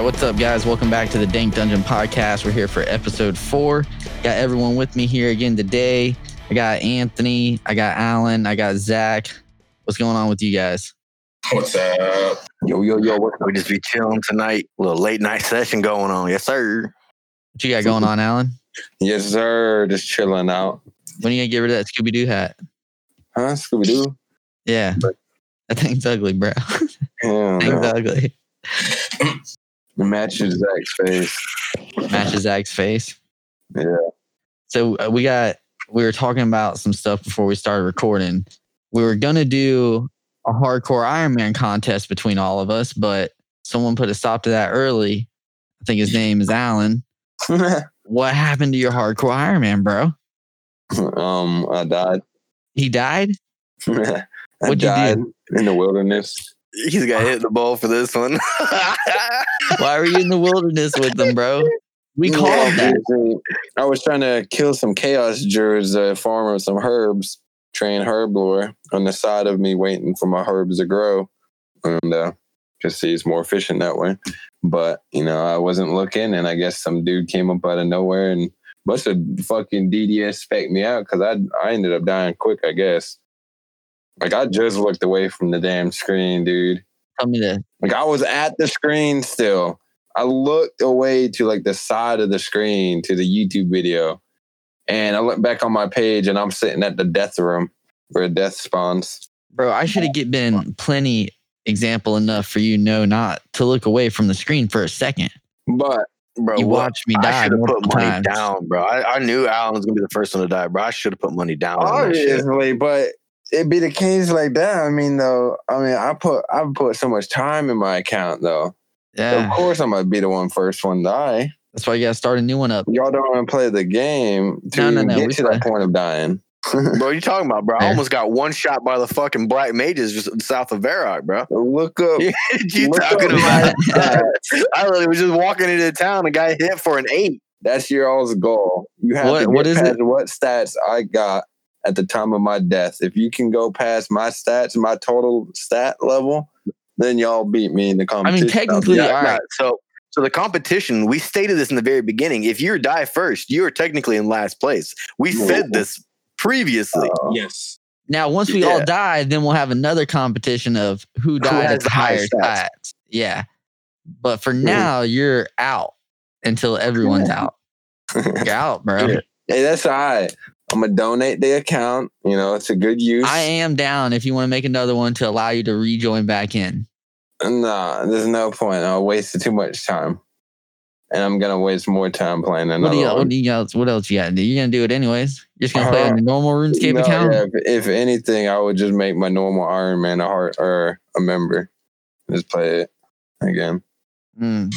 right, what's up, guys? Welcome back to the Dank Dungeon Podcast. We're here for episode four. Got everyone with me here again today. I got Anthony, I got Alan, I got Zach. What's going on with you guys? What's up? Yo, yo, yo, what? We just be chilling tonight. A little late night session going on. Yes, sir. What you got going on, Alan? Yes, sir. Just chilling out. When are you gonna get rid of that Scooby Doo hat? Huh? Scooby Doo? Yeah, that thing's ugly, bro. Yeah. thing's ugly. Matches Zach's face. Matches Zach's face. Yeah. So uh, we got we were talking about some stuff before we started recording. We were gonna do a hardcore Iron Man contest between all of us, but someone put a stop to that early. I think his name is Alan. What happened to your hardcore Iron Man, bro? um, I died. He died? I What'd you do? died in the wilderness. He's got hit in the ball for this one. Why were you in the wilderness with them, bro? We called Yeah, that. I was trying to kill some chaos druids, a farmer some herbs, train herblore on the side of me, waiting for my herbs to grow, and uh, just see it's more efficient that way. But you know, I wasn't looking, and I guess some dude came up out of nowhere and must have fucking DDS spec me out because I I ended up dying quick, I guess. Like I just looked away from the damn screen, dude. Tell me the Like I was at the screen still. I looked away to like the side of the screen to the YouTube video. And I looked back on my page and I'm sitting at the death room where death spawns. bro. I should have been plenty example enough for you know not to look away from the screen for a second. But bro, You what- watched me I die should have put multiple money times. down, bro. I, I knew Alan was gonna be the first one to die, bro. I should have put money down. on that shit. obviously, but it'd be the case like that. I mean though, I mean I put I've put so much time in my account though. Yeah, Of course I'm gonna be the one first one to die. that's why you gotta start a new one up. Y'all don't want to play the game to No, no, no, get we to play. that point of dying. Bro, you talking about, bro? I Fair. almost got one shot by the fucking black mages just south of Varrock, bro. Look up you Look talking up about? I literally was just walking into town and got hit for an eight. That's your all's goal. You have What- to get what is past it? what stats I got at the time of my death. If you can go past my stats, my total stat level, then y'all beat me in the competition. I mean, technically, Yeah, all nah, right. So, so the competition, we stated this in the very beginning. If you die first, you are technically in last place. We Yeah. said this previously. Uh, Yes. Now, once we all die, then we'll have another competition of who died has at the the higher stats. stats. Yeah, but for now, you're out until everyone's out. You're out, bro. Yeah. hey, that's all right. I'm gonna donate the account. You know, it's a good use. I am down if you want to make another one to allow you to rejoin back in. Nah, there's no point. I wasted too much time, and I'm gonna waste more time playing What another do you, one. what do you else? What else you got? You're gonna do it anyways. You're just gonna play on Uh, the normal RuneScape No, account. yeah, if, if anything, I would just make my normal Iron Man a heart or a member. Just play it again. Mm,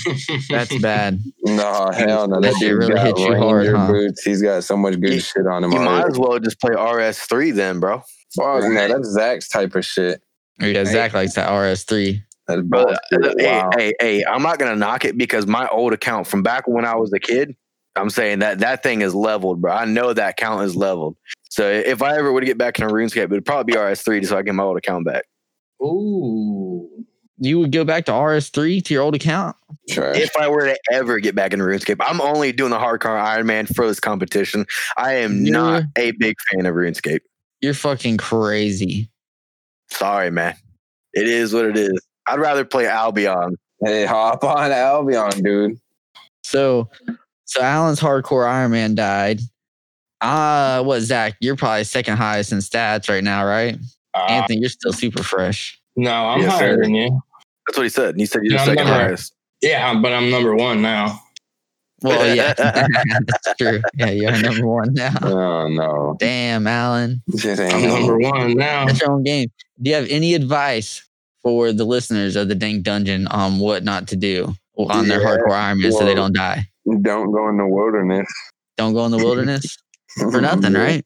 that's bad. No, hell no. That That shit dude really hit you hard, huh? boots. He's got so much good You- shit on him. You might as well just play RS3 then, bro. Fuck no, that's Zach's type of shit. Or yeah, Zach likes that RS3. That's Bro, bullshit. hey, Wow. hey, hey, I'm not gonna knock it because my old account from back when I was a kid, I'm saying that that thing is leveled, bro. I know that account is leveled. So if I ever were to get back into RuneScape, it would probably be RS3 just so I can get my old account back. Ooh. You would go back to RS3 to your old account? Trash. If I were to ever get back into RuneScape, I'm only doing the hardcore Iron Man for this competition. I am not a big fan of RuneScape. You're fucking crazy. Sorry, man. It is what it is. I'd rather play Albion. hey, hop on Albion, dude. So, so Alan's hardcore Iron Man died. Uh, what Zach? You're probably second highest in stats right now, right? Uh, Anthony, you're still super fresh. No, I'm Yes, higher sir. than you. That's what he said. He said you're Yeah, the second number- highest. Yeah, but I'm number one now. Well, yeah, that's true. Yeah, you're number one now. Oh no. Damn, Alan, Shit ain't I'm number one now. that's your own game. Do you have any advice for the listeners of the Dank Dungeon on what not to do on their hardcore Iron Man so they don't die? Don't go in the wilderness. Don't go in the wilderness for nothing, right?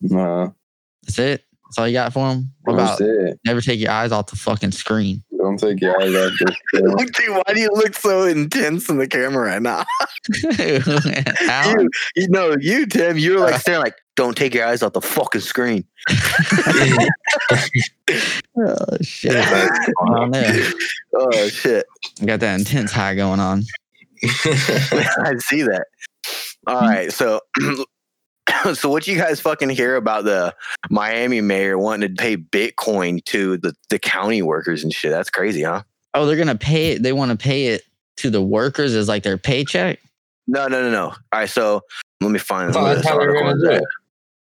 No. That's it. That's all you got for them. What about That's it. never take your eyes off the fucking screen? Don't take your eyes off this. shit. Dude, why do you look so intense in the camera right now? Alan? You, you know, you, Tim, you were like uh, staring like, don't take your eyes off the fucking screen. Oh shit! I don't know. oh shit! Got that intense high going on. I see that. All right, so so what you guys fucking hear about the Miami mayor wanting to pay Bitcoin to the, the county workers and shit? That's crazy, huh? Oh, they're gonna pay it. They want to pay it to the workers as like their paycheck. No, no, no, no. All right, so let me find Oh, that's this how they're article.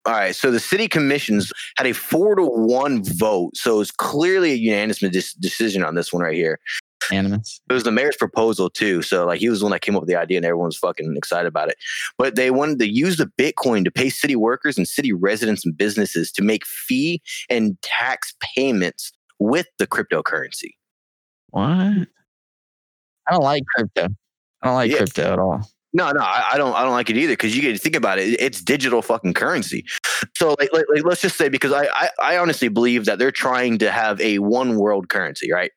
Gonna do it. All right, so the city commissions had a four to one vote, so it's clearly a unanimous dis- decision on this one right here. Animus. It was the mayor's proposal too, so like he was the one that came up with the idea, and everyone was fucking excited about it. But they wanted to use the Bitcoin to pay city workers and city residents and businesses to make fee and tax payments with the cryptocurrency. What? I don't like crypto. I don't like Yeah. crypto at all. No, no, I, I don't. I don't like it either because you get to think about it. It's digital fucking currency. So, like, like, like let's just say because I, I, I honestly believe that they're trying to have a one world currency, right?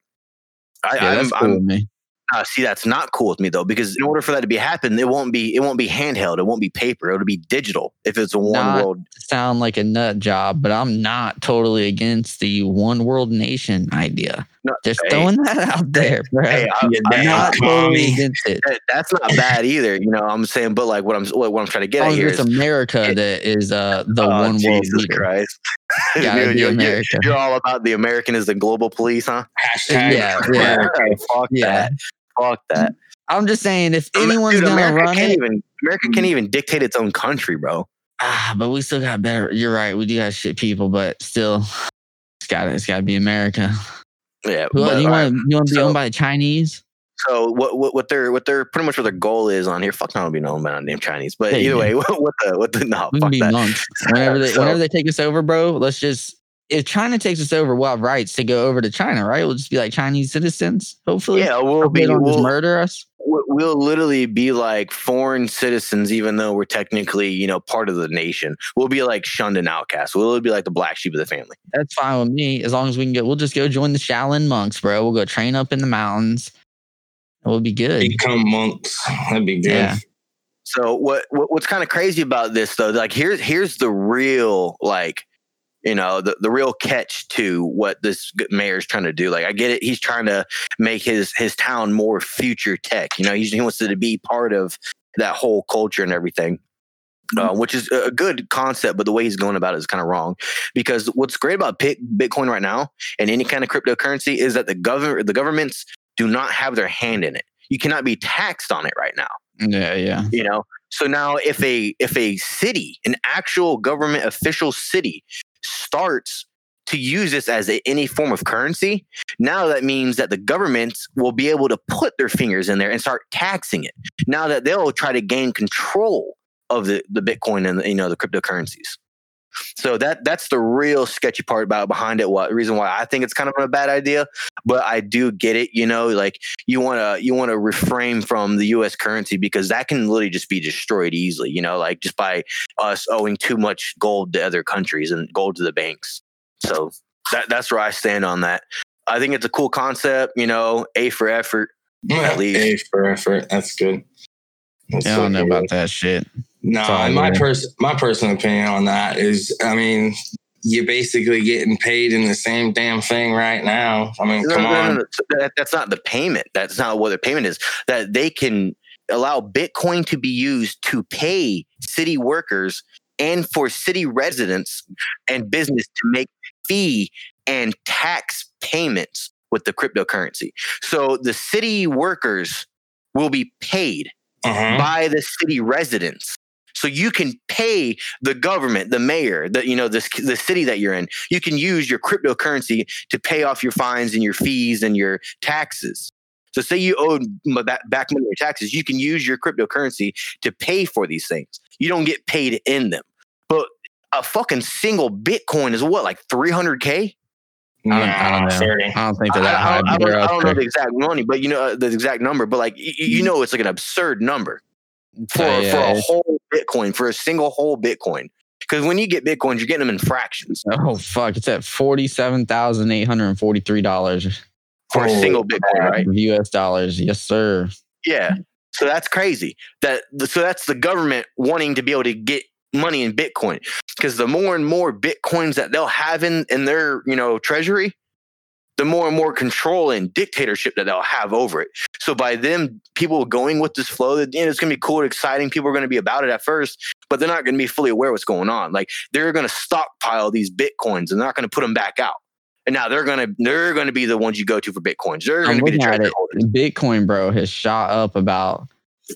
I, Yeah, that's I'm, cool I'm, with me. uh, see, that's not cool with me though, because in order for that to be happen, it won't be, it won't be handheld, it won't be paper, it'll be digital. If it's a one Not- world, Sound like a nut job, but I'm not totally against the one world nation idea. No, Just hey. throwing that out there, bro. hey, I, You I- I'm not I- totally against it. that's not bad either. You know, I'm saying, but like what I'm, what, what I'm trying to get As at long here as is, it's America it- that is uh, the oh, one world Jesus leader. Christ, Gotta You're- you're- you're- America. you're all about the American is the global police, huh? Hashtag Yeah, yeah. Fuck Yeah. that. Fuck that. I'm just saying, if Amer- anyone's Dude, gonna America run can't it, even America can't even dictate its own country, bro. ah, but we still got better. You're right. We do have shit people, but still, it's got to it's got to be America. Yeah. Who, but, you all right, want you want to be so- owned by the Chinese? So what, what what their what their pretty much what their goal is on here? Fuck, I don't be known by damn Chinese, but Yeah, either yeah. way, what, what the what the no We fuck that. monks. Whenever they So- whenever they take us over, bro, let's just if China takes us over, we'll have rights to go over to China, right? We'll just be like Chinese citizens, hopefully. Yeah, we'll Hope they be don't just we'll, murder us. We'll we'll literally be like foreign citizens, even though we're technically you know part of the nation. We'll be like shunned and outcast. We'll be like the black sheep of the family. That's fine with me. As long as we can get we'll just go join the Shaolin monks, bro. We'll go train up in the mountains. and We'll be good. become monks. That'd be good. Yeah. So what, what what's kind of crazy about this though? Like here's here's the real like you know the, the real catch to what this g- mayor's trying to do. Like I get it, he's trying to make his his town more future tech. You know, he's, he wants it to be part of that whole culture and everything. Uh, which is a good concept, but the way he's going about it is kind of wrong. Because what's great about Bitcoin right now and any kind of cryptocurrency is that the government, the governments, do not have their hand in it. You cannot be taxed on it right now Yeah, yeah. you know so now if a if a city an actual government official city starts to use this as a, any form of currency now that means that the governments will be able to put their fingers in there and start taxing it. Now that they'll try to gain control of the the bitcoin and you know the cryptocurrencies so that that's the real sketchy part about behind it what reason why i think it's kind of a bad idea but i do get it you know like you want to you want to refrain from the U.S. currency because that can literally just be destroyed easily. You know, like just by us owing too much gold to other countries and gold to the banks. So that that's where I stand on that. I think it's a cool concept. You know, A for effort. At least. A for effort. That's good. That's I don't know so about that shit. No, It's my good. pers- my personal opinion on that is, I mean, you're basically getting paid in the same damn thing right now. I mean, No, come no, no, on. no, no. That- that's not the payment. That's not what the payment is. That they can allow Bitcoin to be used to pay city workers and for city residents and business to make fee and tax payments with the cryptocurrency. So the city workers will be paid Uh-huh. by the city residents. So you can pay the government, the mayor, the you know the the city that you're in. You can use your cryptocurrency to pay off your fines and your fees and your taxes. So say you owe back back money your taxes, you can use your cryptocurrency to pay for these things. You don't get paid in them. But a fucking single Bitcoin is what like 300k. I don't, I don't know. I don't think they're that I high. don't, I don't, I don't know the exact money, but you know uh, the exact number. But like y- y- you know, it's like an absurd number for Oh, yeah, for a whole Bitcoin for a single whole Bitcoin. Because when you get Bitcoins, you're getting them in fractions Oh fuck! It's at forty-seven thousand eight hundred and forty-three dollars for a single Bitcoin, right? U.S. dollars. Yes, sir. Yeah. So that's crazy. That so that's the government wanting to be able to get money in Bitcoin because the more and more Bitcoins that they'll have in in their you know treasury, the more and more control and dictatorship that they'll have over it. So by them people going with this flow, that you know, it's going to be cool and exciting. People are going to be about it at first, but they're not going to be fully aware what's going on. Like they're going to stockpile these bitcoins and they're not going to put them back out. And now they're gonna they're gonna be the ones you go to for bitcoins. They're I'm gonna be the looking at it. holders. Bitcoin, bro, has shot up about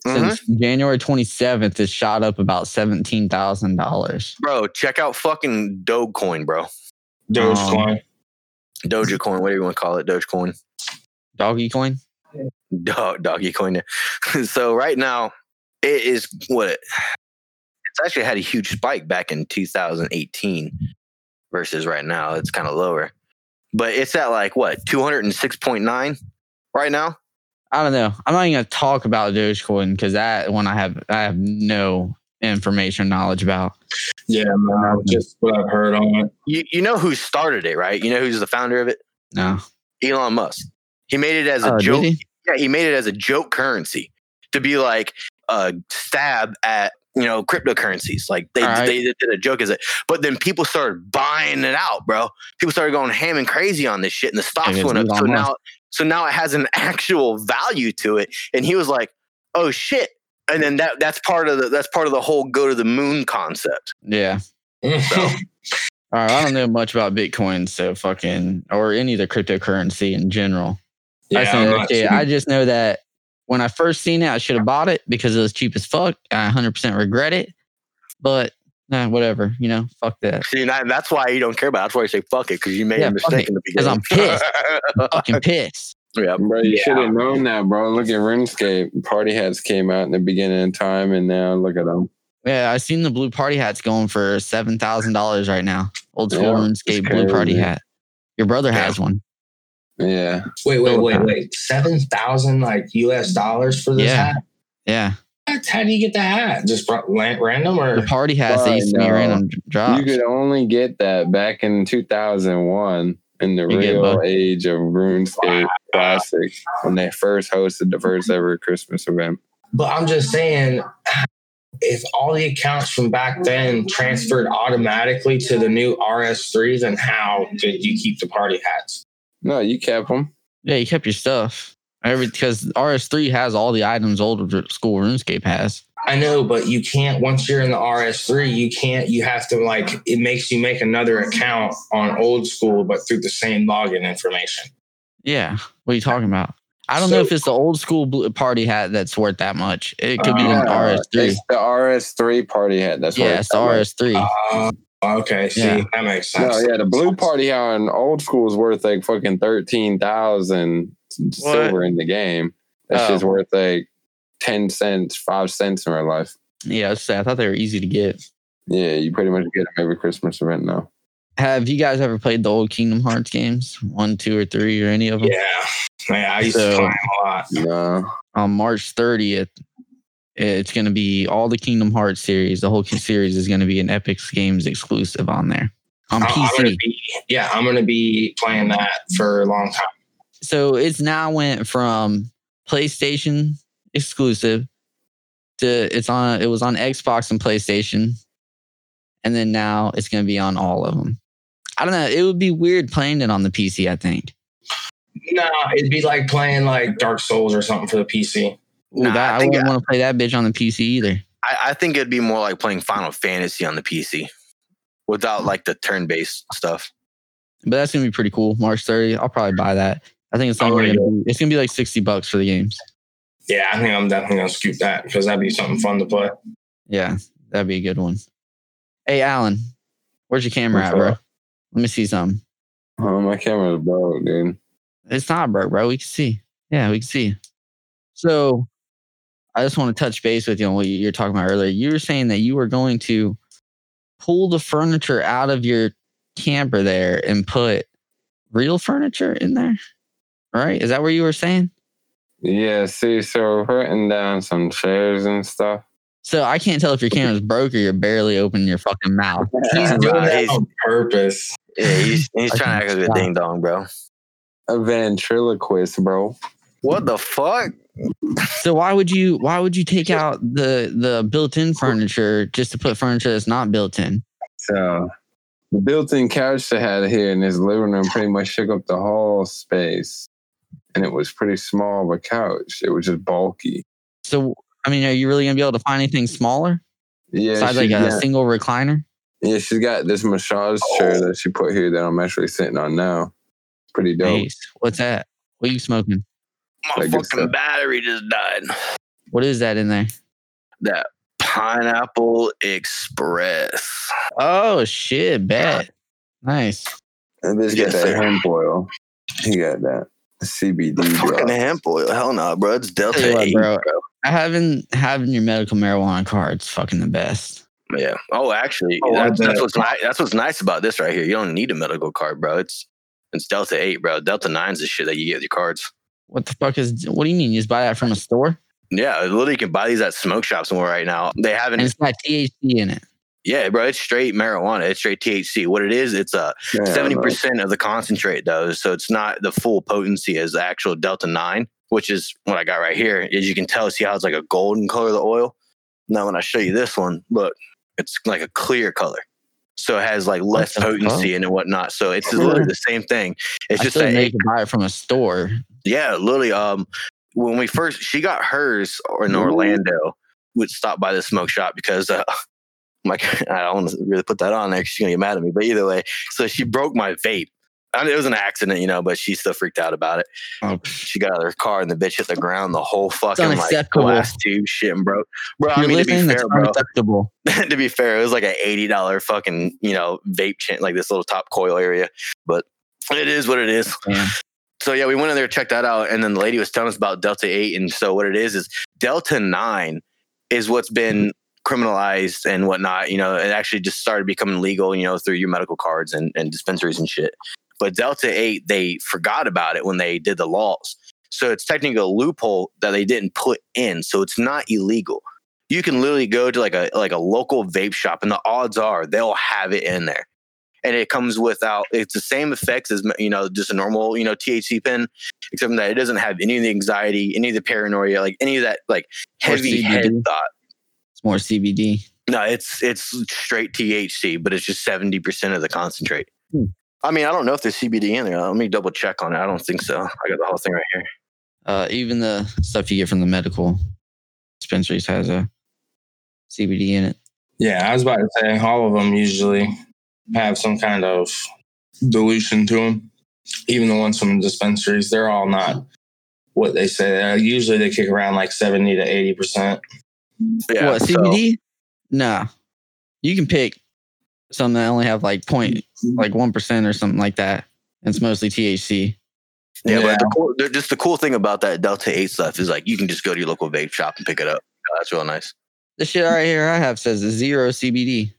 since mm-hmm. January 27th. It's shot up about seventeen thousand dollars. Bro, check out fucking Dogecoin, bro. Dogecoin. Um, Dogecoin, whatever you want to call it, Dogecoin. Doggy coin. Dog, doggy coin. so right now, it is what it, it's actually had a huge spike back in 2018 versus right now. It's kind of lower, but it's at like what 206.9 right now. I don't know. I'm not even gonna talk about Dogecoin because that one I have I have no information knowledge about. Yeah, no, um, just what I've heard on it. You you know who started it, right? You know who's the founder of it? No. Elon Musk. He made it as a Oh, joke. he? Yeah, he made it as a joke currency to be like a stab at you know cryptocurrencies. Like they All right. they did a joke as it, but then people started buying it out, bro. People started going ham and crazy on this shit, and the stocks it's went up. So Musk. now, so now it has an actual value to it. And he was like, "Oh shit!" And then that that's part of the that's part of the whole go to the moon concept. Yeah. All right. I don't know much about Bitcoin, so fucking or any of the cryptocurrency in general. I, just yeah, I'm know not that I just know that when I first seen it, I should have bought it because it was cheap as fuck. I 100% regret it, but nah, whatever. You know, fuck that. See, and that- that's why you don't care about. It. That's why you say fuck it because you made Yeah, a mistake in the 'cause beginning. Because I'm pissed. fucking pissed. Yeah, Bro, you Yeah. should have known that, bro. Look at RuneScape. Party hats came out in the beginning of time, and now look at them. Yeah, I seen the blue party hats going for seven thousand dollars right now. Old school Yeah, RuneScape blue party hat. Your brother Yeah. has one. Yeah. wait, wait, wait, wait. Seven thousand like US dollars for this Yeah. hat? Yeah, What? How do you get the hat? Just random or the party hats Bro, they used to be random drops. You could only get that back in 2001 in the You real age of RuneScape Classic when they first hosted the first ever Christmas event. But I'm just saying, if all the accounts from back then transferred automatically to the new RS3, then how did you keep the party hats? No, you kept them. yeah, you kept your stuff. Every because RS3 has all the items old school RuneScape has. I know, but you can't. Once you're in the RS3, you can't. You have to like. It makes you make another account on old school, but through the same login information. Yeah, what are you talking about? I don't know if it's the old school party hat that's worth that much. It could be the Uh, RS3. It's the RS3 party hat. That's what Yeah, it's the RS3. Uh, okay, see, Yeah. that makes No, sense. yeah, the blue party hat on old school is worth like fucking thirteen thousand silver in the game. That's Oh. just worth like ten cents, five cents in real life. yeah, I, was saying, I thought they were easy to get. Yeah, you pretty much get them every Christmas event now. Have you guys ever played the old Kingdom Hearts games? One, two, or three, or any of them? Yeah, yeah. I used So- to play 'em a lot. No, On March 30th, it's going to be all the Kingdom Hearts series. The whole series is going to be an Epic Games exclusive on there on I'm- I'm gonna PC. be, yeah, I'm gonna be playing that for a long time. So it's now went from PlayStation exclusive to it's on. It was on Xbox and PlayStation, and then now it's going to be on all of them. I don't know. It would be weird playing it on the PC. I think. No, it'd be like playing like Dark Souls or something for the PC. Ooh, Nah, that, I I wouldn't want to play that bitch on the PC either. I, I think it'd be more like playing Final Fantasy on the PC without like the turn-based stuff. But that's gonna be pretty cool. March 30. I'll probably buy that. I think it's oh, only gonna be, it's gonna be like 60 bucks for the games. Yeah, I think I'm definitely gonna scoop that because that'd be something fun to play. Yeah, that'd be a good one. Hey Alan, where's your camera What's at, bro? up? Let me see something. oh, my camera's broke, dude. It's not broke, bro. We can see. Yeah, we can see. So I just want to touch base with you on what you- you're talking about earlier. You were saying that you were going to pull the furniture out of your camper there and put real furniture in there. Right? Is that what you were saying? Yeah, see, so we're putting down some chairs and stuff. So I can't tell if your camera's broke or you're barely opening your fucking mouth. He's doing Right, that he's- on purpose. Yeah, he's, he's trying to act can like a ding dong, bro. A ventriloquist, bro. What the fuck? So why would you why would you take out the the built-in furniture just to put furniture that's not built in? So The built-in couch they had here in his living room pretty much took up the whole space, and it was pretty small of a couch. It was just bulky. So, I mean, are you really gonna be able to find anything smaller Yeah, besides like a got, single recliner? yeah, she's got this massage chair that she put here that I'm actually sitting on now. Pretty dope. Nice. What's that? What are you smoking? My Like fucking battery just died. What is that in there? That pineapple express. Oh shit, bet. Nice. And this Yes, got that sir. hemp oil. He got that CBD Fucking drop. hemp oil. Hell no, bro. It's Delta Tell you what, 8, bro. bro. Having having your medical marijuana card is fucking the best. Yeah. Oh, actually, Oh, I that's, that's what's nice. That's what's nice about this right here. You don't need a medical card, bro. It's it's Delta Eight, bro. Delta Nine's the shit that you get with your cards. What the fuck is? What do you mean? You just buy that from a store Yeah, literally, you can buy these at smoke shops somewhere right now. They haven't. it's got THC in it. Yeah, bro. It's straight marijuana. It's straight THC. What it is, it's a seventy percent of the concentrate though, so it's not the full potency as the actual Delta Nine, which is what I got right here. As you can tell, see how it's like a golden color of the oil. Now, when I show you this one, look, it's like a clear color, so it has like less fuck? potency and whatnot. So it's literally the same thing. It's I just that, you can buy it from a store. yeah, literally. Um, when we first, she got hers in. Orlando. Would stop by the smoke shop because uh, I'm like I don't want to really put that on there. 'cause She's gonna get mad at me. But either way, so she broke my vape. I mean, it was an accident, you know, but she still freaked out about it. Oh, She got out of her car and the bitch hit the ground. The whole fucking like glass tube shit and broke. Bro, I You're mean to be fair, bro. to be fair, it was like an eighty dollar fucking you know vape chain, like this little top coil area. But it is what it is. Damn. So yeah, we went in there, checked that out, and then the lady was telling us about Delta Eight, and so what it is is Delta Nine is what's been criminalized and whatnot. You know, it actually just started becoming legal, you know, through your medical cards and, and dispensaries and shit. But Delta Eight, they forgot about it when they did the laws. So it's technically a loophole that they didn't put in. So it's not illegal. You can literally go to like a like a local vape shop, and the odds are they'll have it in there and it comes without it's the same effects as you know just a normal you know THC pen, except that it doesn't have any of the anxiety, any of the paranoia, like any of that like heavy head thought. It's more CBD. No, it's it's straight THC, but it's just seventy percent of the concentrate. Hmm. I mean, I don't know if there's CBD in there. Let me double check on it. I don't think so. I got the whole thing right here. Uh, even the stuff you get from the medical dispensaries has a CBD in it. Yeah, I was about to say all of them usually have some kind of dilution to them. Even the ones from the dispensaries, they're all not what they say. Uh, usually they kick around like 70 to 80%. Yeah, what so- CBD? Nah, you can pick some that only have like point like one percent or something like that. It's mostly THC. Yeah, Yeah. but the cool, just the cool thing about that Delta Eight stuff is like you can just go to your local vape shop and pick it up. That's real nice. The shit right here I have says zero CBD.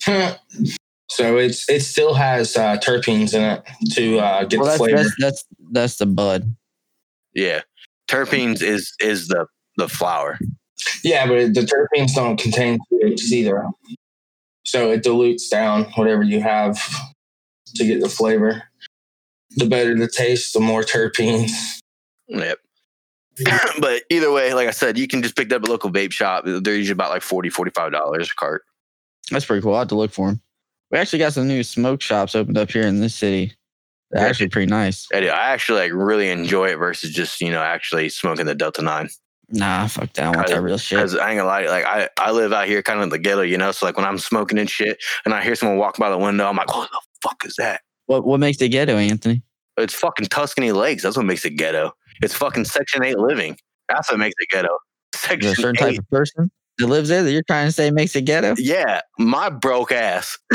so it's it still has uh, terpenes in it to uh, get Well, the that's flavor. that's that's that's the bud. Yeah, terpenes is is the the flower. Yeah, but the terpenes don't contain THC though. So it dilutes down whatever you have to get the flavor. The better the taste, the more terpenes. Yep. but either way, like I said, you can just pick up a local vape shop. They're usually about like 40 $45 a cart. That's pretty cool. I will have to look for them. We actually got some new smoke shops opened up here in this city. They're actually pretty nice. I, do. I actually like really enjoy it versus just, you know, actually smoking the Delta 9. Nah, fuck that. I want that real shit. Because I ain't gonna lie, like I, I live out here kind of in the ghetto, you know. So like when I'm smoking and shit and I hear someone walk by the window, I'm like, what the fuck is that? What what makes it ghetto, Anthony? It's fucking Tuscany Lakes. That's what makes it ghetto. It's fucking Section 8 living. That's what makes it ghetto. Section a certain 8. type of person that lives there that you're trying to say makes it ghetto? Yeah, my broke ass.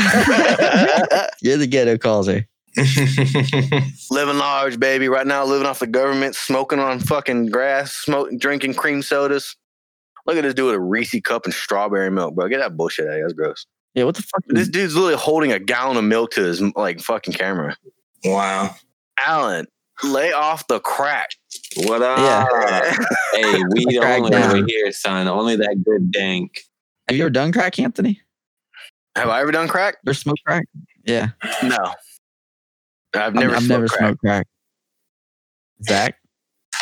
You're the ghetto causer. living large, baby. Right now, living off the government, smoking on fucking grass, smoking, drinking cream sodas. Look at this dude with a Reese cup and strawberry milk, bro. Get that bullshit out of here. That's gross. Yeah, what the fuck? This dude's literally holding a gallon of milk to his like fucking camera. wow. Alan, lay off the crack. What up? Yeah. hey, weed only down. over here, son. Only that good dank. Have you ever done crack, Anthony? Have I ever done crack? Or smoked crack? Yeah. No. I've I've- never, I've, smoked never crack. smoked crack. Zach,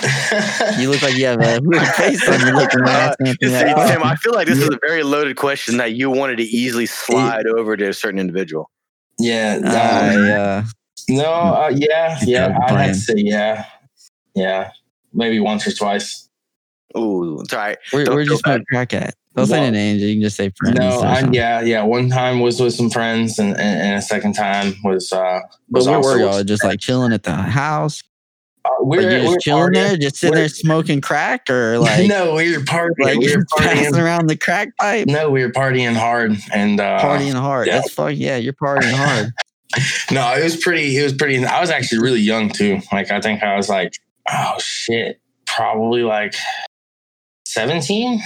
you look like you have a weird face on you looking at You Anthony. see, that Tim. I feel like this is a very loaded question that you wanted to easily slide over to a certain individual. Yeah. I, um, uh, no. Uh, yeah. Yeah. I'm I'd have to say yeah. Yeah. Maybe once or twice. Ooh, it's all right. where, Don't where'd you smoke crack at? Don't say any names. You can just say friends. No, I, yeah, yeah. One time was with some friends, and, and, and a second time was uh, But was where were y'all? Just like chilling at the house? Uh, we Like were, you we just chilling partying. there, just sitting there We're- smoking crack, or like no, we were partying. like we were passing around the crack pipe, No, we were partying hard, and uh, partying hard. yeah. That's fuck yeah, you're partying hard. No, it was pretty. It was pretty. I was actually really young too. Like I think I was like, oh shit, probably like seventeen.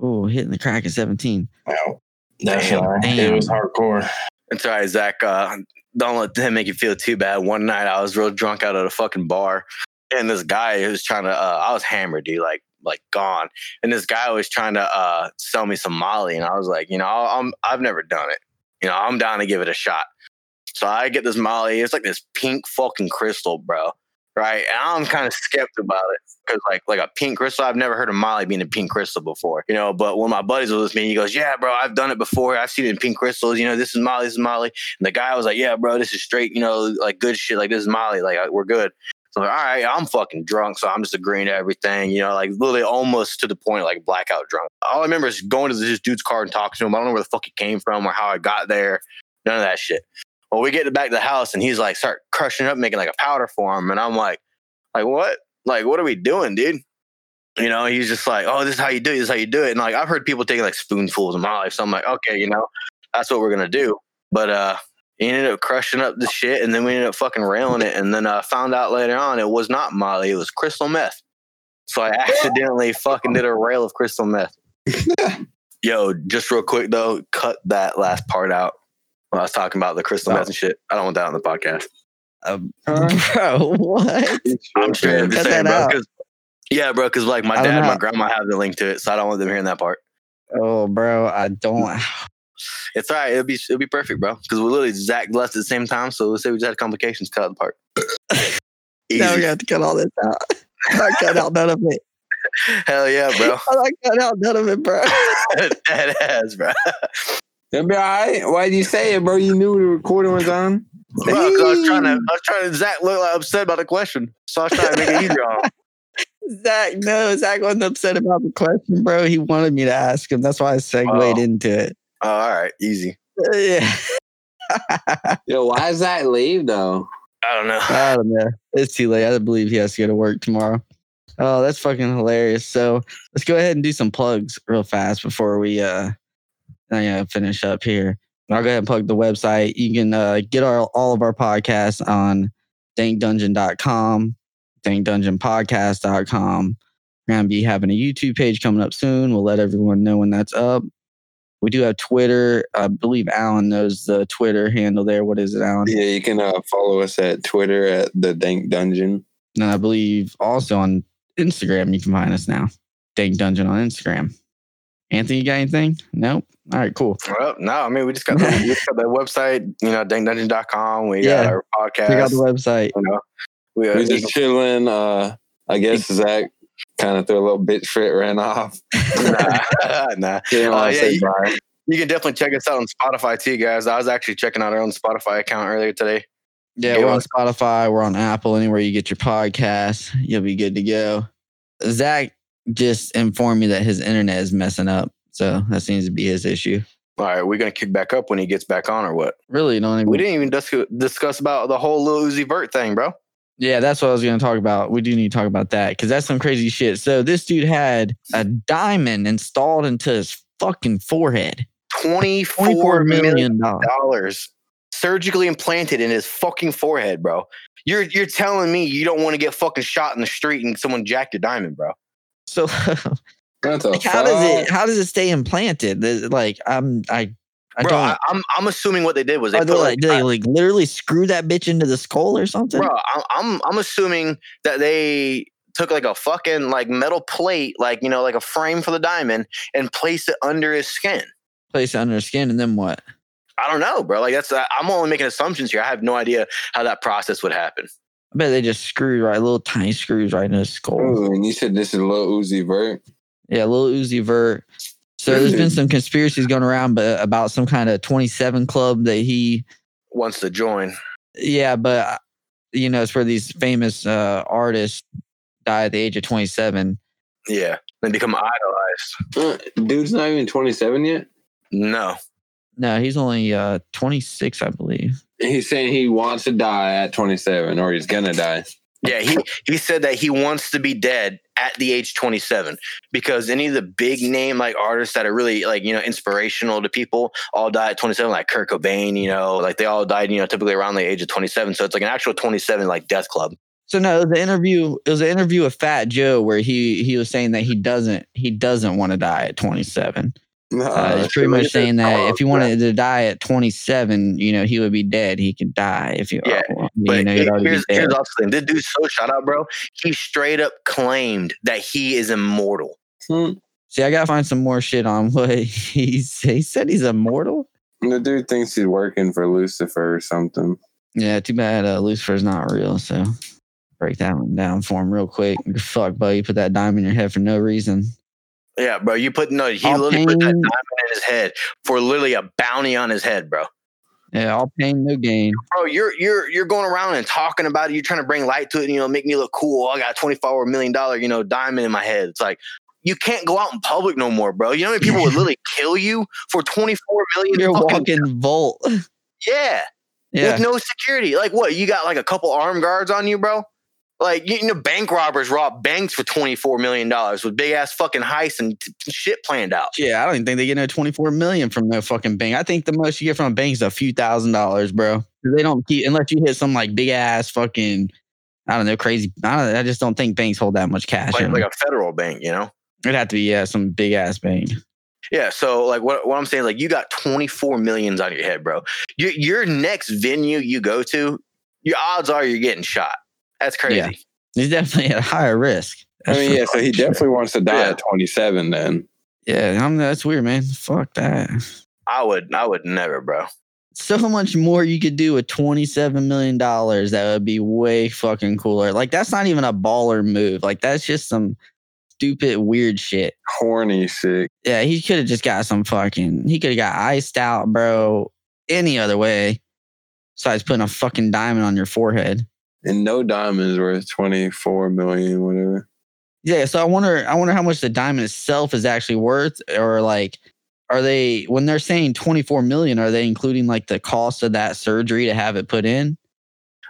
Oh, hitting the crack at 17. Well, definitely, Damn. it was hardcore. It's all right, Zach. Uh, don't let him make you feel too bad. One night I was real drunk out of the fucking bar, and this guy who was trying to, uh, I was hammered, dude, like like gone. And this guy was trying to uh, sell me some Molly, and I was like, you know, I'm I've never done it. You know, I'm down to give it a shot. So I get this Molly. It's like this pink fucking crystal, bro. Right, and I'm kind of skeptical about it because, like, like a pink crystal. I've never heard of Molly being a pink crystal before, you know. But when my buddies was with me, he goes, "Yeah, bro, I've done it before. I've seen it in pink crystals. You know, this is Molly. This is Molly." And the guy was like, "Yeah, bro, this is straight. You know, like good shit. Like this is Molly. Like we're good." So all right, I'm fucking drunk, so I'm just agreeing to everything. You know, like literally almost to the point like blackout drunk. All I remember is going to this dude's car and talking to him. I don't know where the fuck it came from or how I got there. None of that shit. Well, we get back to the house and he's like, start crushing up, making like a powder for him, and I'm like, like what? Like what are we doing, dude? You know, he's just like, oh, this is how you do it. This is how you do it. And like I've heard people taking like spoonfuls of Molly, so I'm like, okay, you know, that's what we're gonna do. But uh, he ended up crushing up the shit, and then we ended up fucking railing it, and then uh, found out later on it was not Molly, it was crystal meth. So I accidentally fucking did a rail of crystal meth. Yo, just real quick though, cut that last part out. When I was talking about the crystal meth and shit. I don't want that on the podcast. Um, bro, what? I'm straight up just Cut saying, bro. yeah, bro, because like my dad and my grandma have the link to it, so I don't want them hearing that part. Oh, bro, I don't. It's all right. It'll be it'll be perfect, bro. Because we're literally Zach blessed at the same time, so let's say we just had complications. Cut out the part. Easy. Now we have to cut all this out. I'm cut out none of it. Hell yeah, bro. I'm not cut out none of it, bro. Dead ass, bro. It'll be all right. Why did you say it, bro? You knew the recording was on. Bro, 'cause I was trying to, I was trying to. Zach looked like upset about the question, so I was trying to make it easier on him. Zach, no, Zach wasn't upset about the question, bro. He wanted me to ask him. That's why I segued Oh. into it. Oh, all right, easy. Yeah. Yo, why does that leave though? I don't know. I don't know. It's too late. I believe he has to go to work tomorrow. Oh, that's fucking hilarious. So let's go ahead and do some plugs real fast before we uh I gotta finish up here. I'll go ahead and plug the website. You can uh, get our all of our podcasts on dankdungeon.com, dankdungeonpodcast.com. We're gonna be having a YouTube page coming up soon. We'll let everyone know when that's up. We do have Twitter. I believe Alan knows the Twitter handle there. What is it, Alan? Yeah, you can uh, follow us at Twitter at the Dank Dungeon. And I believe also on Instagram, you can find us now. Dank Dungeon on Instagram. Anthony, you got anything? Nope. All right, cool. Well, no, I mean we just got the, we just got the website, you know, dankdungeon.com. We Yeah. got our podcast. Check out the website. you know, we, uh, We you just chilling. Uh, I guess Zach kind of threw a little bitch fit ran off. nah, nah. Didn't Uh, yeah, you- You can definitely check us out on Spotify too, guys. I was actually checking out our own Spotify account earlier today. Yeah, Yeah, we're on Spotify. We're on Apple. Anywhere you get your podcast, you'll be good to go. Zach just informed me that his internet is messing up. So that seems to be his issue. All right, we're gonna kick back up when he gets back on, or what? Really, don't even. We didn't even dis- discuss about the whole Lil Uzi Vert thing, bro. Yeah, that's what I was going to talk about. We do need to talk about that because that's some crazy shit. So this dude had a diamond installed into his fucking forehead. Twenty-four Twenty-four million million dollars. dollars surgically implanted in his fucking forehead, bro. You're you're telling me you don't want to get fucking shot in the street and someone jacked your diamond, bro? So like, how does it? How does it stay implanted? Like I'm, I, I bro, don't. I, am I'm assuming what they did was they put like, they like literally screw that bitch into the skull or something? bro, I'm, I'm I'm assuming that they took like a fucking like metal plate, like you know, like a frame for the diamond, and placed it under his skin. Place it under his skin, and then what? I don't know, bro. Like that's I'm only making assumptions here. I have no idea how that process would happen. I bet they just screwed right, little tiny screws right in his skull. Ooh, and you said this is Lil Uzi Vert. Yeah, a little Uzi Vert. So there's been some conspiracies going around, but about some kind of 27 club that he wants to join. Yeah, but uh, you know, it's where these famous uh, artists die at the age of 27. Yeah, they become idolized. Uh, dude's not even 27 yet. No, No, he's only uh, 26, I believe. He's saying he wants to die at 27 or he's gonna die. yeah, he he said that he wants to be dead at the age 27 because any of the big name like artists that are really like you know inspirational to people all died at 27 like Kurt Cobain you know like they all died you know typically around the age of 27 so it's like an actual 27 like death club So no, the interview it was an interview with Fat Joe where he he was saying that he doesn't he doesn't want to die at 27. Uh, he's pretty much saying that if he wanted to die at 27, you know, he would be dead. He could die if you, Yeah, you But know, he'd here- already be here's, dead. here's also the thing. This dude's so shut up, bro. He straight up claimed that he is immortal. Hmm. See, I gotta find some more shit on what he's. He said he's immortal. The dude thinks he's working for Lucifer or something. Yeah, too bad uh, Lucifer's not real. So break that one down for him real quick. Fuck, buddy, you put that dime in your head for no reason. Yeah, bro. You put no. He All literally put that diamond in his head for literally a bounty on his head, bro. Yeah, all pain, no gain. Bro, you're you're you're going around and talking about it. You're trying to bring light to it. And, you know, make me look cool. I got a twenty four million dollar you know diamond in my head. It's like. You can't go out in public no more, bro. You know how many people would literally kill you for twenty four million? You're fucking- walking Volt. yeah, Yeah, with no security. Like what? You got like a couple armed guards on you, bro? Like you know, bank robbers rob banks for twenty four million dollars with big ass fucking heists and t- shit planned out. yeah. I don't even think they get no 24 million from no fucking bank. I think the most you get from a bank is a few thousand dollars, bro. They don't keep unless you hit some like big ass fucking. I don't know, crazy. I don't. I just don't think banks hold that much cash. Like, like a federal bank, you know? It'd have to be yeah, some big ass bank. Yeah. So like what, what I'm saying, like you got 24 millions on your head, bro. Your your next venue you go to, your odds are you're getting shot. That's crazy. Yeah. He's definitely at a higher risk. I mean, yeah, so he definitely wants to die Yeah. at 27 then. Yeah, I'm, that's weird, man. Fuck that. I would I would never, bro. So much more you could do with $27 million. That would be way fucking cooler. Like, that's not even a baller move. Like, that's just some stupid, weird shit. Horny sick. Yeah, he could have just got some fucking, he could have got iced out, bro, any other way besides putting a fucking diamond on your forehead. And no diamonds worth 24 million, whatever. Yeah, so I wonder, I wonder how much the diamond itself is actually worth, or like, are they when they're saying 24 million, are they including like the cost of that surgery to have it put in?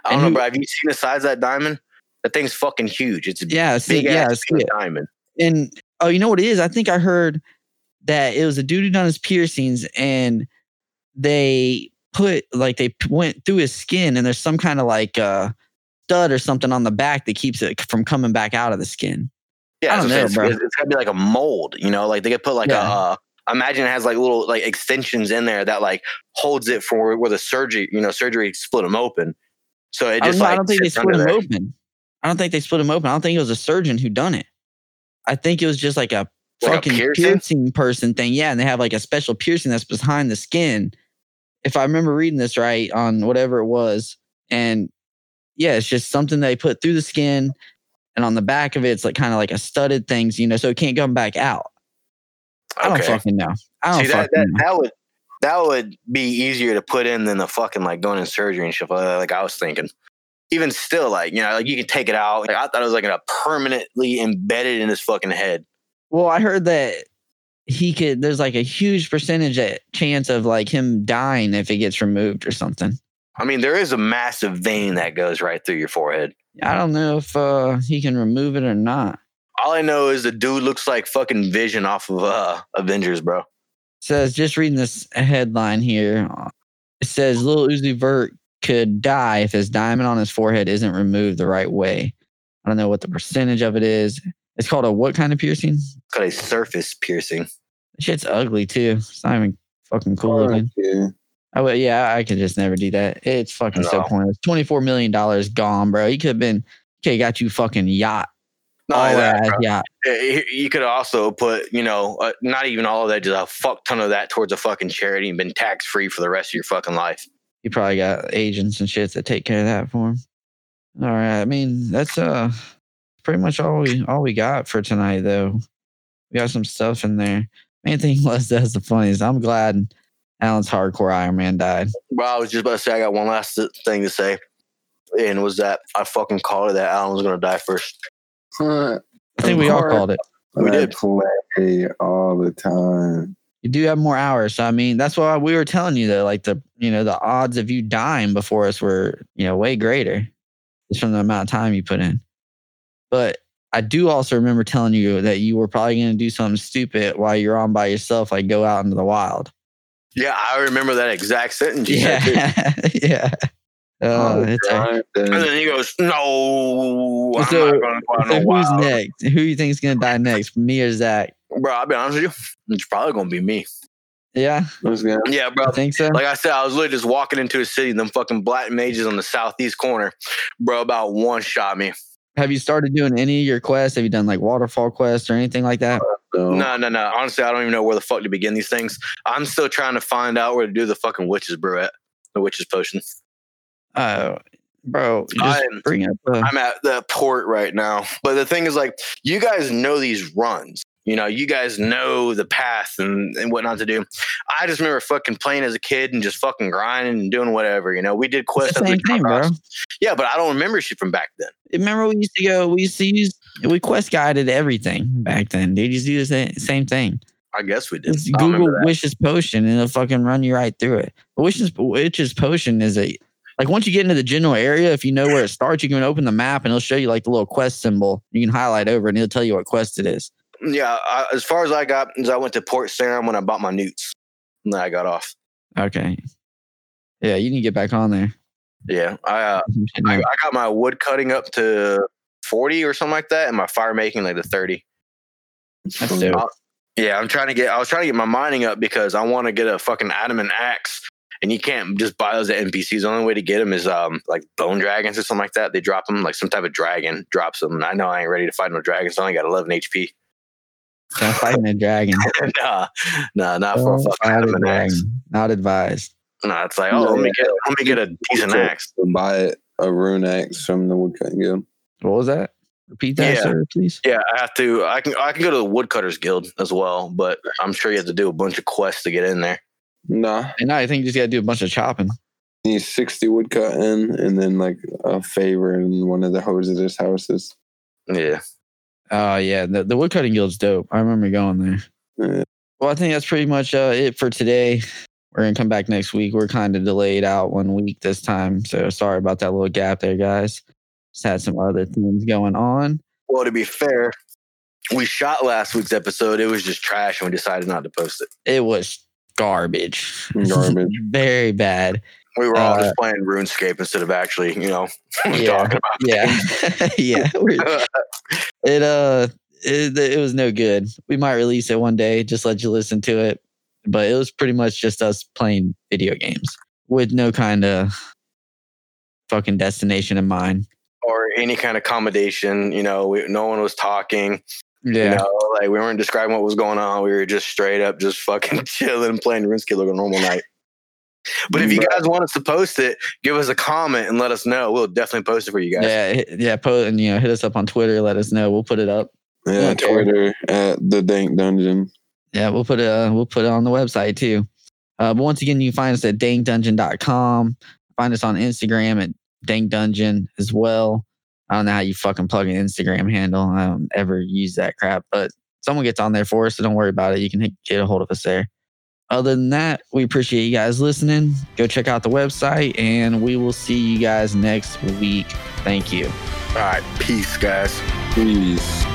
I don't And know, who- bro. Have you seen the size of that diamond? That thing's fucking huge. It's a Yeah, see, big yeah, ass see diamond. and oh, you know what it is? I think I heard that it was a dude who done his piercings, and they put like they p- went through his skin, and there's some kind of like uh stud or something on the back that keeps it from coming back out of the skin. Yeah, I don't that's what I'm know, saying. It's, it's gotta be like a mold, you know, like they could put like Yeah. a uh, imagine it has like little like extensions in there that like holds it for where the surgery, you know, surgery split them open. So it just don't, like I don't think they split him there. open. I don't think they split him open. I don't think it was a surgeon who done it. I think it was just like a Like a fucking piercing? piercing? person thing. Yeah, and they have like a special piercing that's behind the skin. If I remember reading this right on whatever it was, and yeah, it's just something they put through the skin, and on the back of it, it's like kind of like a studded things, you know, so it can't come back out. I don't fucking know. I don't See that, fucking that know. that would that would be easier to put in than the fucking like going in surgery and shit. uh, Like I was thinking. Even still, like you know, like you can take it out. Like, I thought it was like a permanently embedded in his fucking head. Well, I heard that he could. There's like a huge percentage at chance of like him dying if it gets removed or something. I mean, there is a massive vein that goes right through your forehead. I don't know if uh, he can remove it or not. All I know is the dude looks like fucking Vision off of uh, Avengers, bro. says just reading this headline here. uh, It says Lil Uzi Vert could die if his diamond on his forehead isn't removed the right way. I don't know what the percentage of it is. It's called a what kind of piercing? It's called a surface piercing. Shit's ugly too. It's not even fucking cool looking. Yeah. I would, yeah, I could just never do that. It's fucking so No. pointless. Twenty four million dollars gone, bro. You could have been. Okay, got you fucking yacht. Not all that, yacht. You could also put, you know, uh, not even all of that, just a fuck ton of that towards a fucking charity and been tax free for the rest of your fucking life. You probably got agents and shit that take care of that for him. All right. I mean, that's uh pretty much all we all we got for tonight though. We got some stuff in there. Main thing was that's the funniest. I'm glad Alan's hardcore ironman died. Well, I was just about to say I got one last thing to say, and was that I fucking called it that Alan was gonna die first. Huh. I think we all called it. We did. play all the time. You do have more hours. So I mean, that's why we were telling you that like the you know, the odds of you dying before us were, you know, way greater just from the amount of time you put in. But I do also remember telling you that you were probably gonna do something stupid while you're on by yourself, like go out into the wild. Yeah, I remember that exact sentence. You said, too. Yeah. yeah. Oh, oh it's God, And then- then he goes, "No, I'm So- not gonna go so who's next? Who you think is gonna die next? Me or Zach? Bro, I'll be honest with you, it's probably gonna be me. Yeah, gonna- Yeah, bro. I think so. Like I said, I was literally just walking into a city, them fucking black mages on the southeast corner, bro. About one shot me. Have you started doing any of your quests? Have you done like waterfall quests or anything like that? No. No, no, no. Honestly, I don't even know where the fuck to begin these things. I'm still trying to find out where to do the fucking witches brew at, the Witch's Potion. Oh, bro, just I'm- bring up. Uh, I'm at the port right now. But the thing is, like, you guys know these runs. You know, you guys know the path and, and what not to do. I just remember fucking playing as a kid and just fucking grinding and doing whatever. You know, we did quests. the as we same thing, bro. Yeah, but I don't remember shit from back then. Remember we used to go. We used to use. We quest guided everything back then. Dude, just do the same, thing. I guess we did. Just Google Witch's Potion and it'll fucking run you right through it. But Witch's Potion is a like once you get into the general area, if you know where it starts, you can open the map and it'll show you like the little quest symbol. You can highlight over and it'll tell you what quest it is. Yeah, I, as far as I got, is I went to Port Sarim when I bought my newts. And then I got off. Okay. Yeah, you to get back on there. Yeah, I, uh, I I got my wood cutting up to forty or something like that, and my fire making like to thirty. That's dope. Uh, Yeah, I'm trying to get. I was trying to get my mining up because I want to get a fucking adamant axe, and you can't just buy those at NPCs. The only way to get them is um like bone dragons or something like that. They drop them like some type of dragon drops them. I know I ain't ready to fight no dragons. So I only got 11 HP. I'm fighting a dragon. nah, nah, not for a Don't fucking fight a adamant axe. dragon. Not advised. Nah, it's like oh, let me get let me get a decent axe. Buy a rune axe from the woodcutting guild. What was that? Repeat that, Yeah. sir, please. Yeah, I have to. I can. I can go to the Woodcutters Guild as well, but I'm sure you have to do a bunch of quests to get in there. Nah, And I think you just got to do a bunch of chopping. You need 60 woodcutting and then like a favor in one of the Hosidius houses. Yeah. Oh yeah, the, the woodcutting guild's dope. I remember going there. Well, I think that's pretty much uh, it for today. We're gonna come back next week. We're kind of delayed out one week this time, so sorry about that little gap there, guys. Just had some other things going on. Well, to be fair, we shot last week's episode. It was just trash, and we decided not to post it. It was garbage, Garbage. very bad. We were all Uh, just playing RuneScape instead of actually, you know, Yeah. talking about. Yeah, yeah. it uh, it, it was no good. We might release it one day, just let you listen to it. But it was pretty much just us playing video games with no kind of fucking destination in mind. or any kind of accommodation. You know, we, no one was talking. Yeah. You know, like we weren't describing what was going on. We were just straight up, just fucking chilling, playing RuneScape like a normal night. But if you guys want us to post it, give us a comment and let us know. We'll definitely post it for you guys. Yeah, yeah, po- and you know, hit us up on Twitter. Let us know. We'll put it up. Yeah, Okay. Twitter at the Dank Dungeon. Yeah, we'll put it. Uh, we'll put it on the website too. Uh, but once again, you can find us at dankdungeon.com. Find us on Instagram at dankdungeon as well. I don't know how you fucking plug an Instagram handle. I don't ever use that crap, but someone gets on there for us, so don't worry about it. You can hit- get a hold of us there. Other than that, we appreciate you guys listening. Go check out the website, and we will see you guys next week. Thank you. All right. Peace, guys. Peace.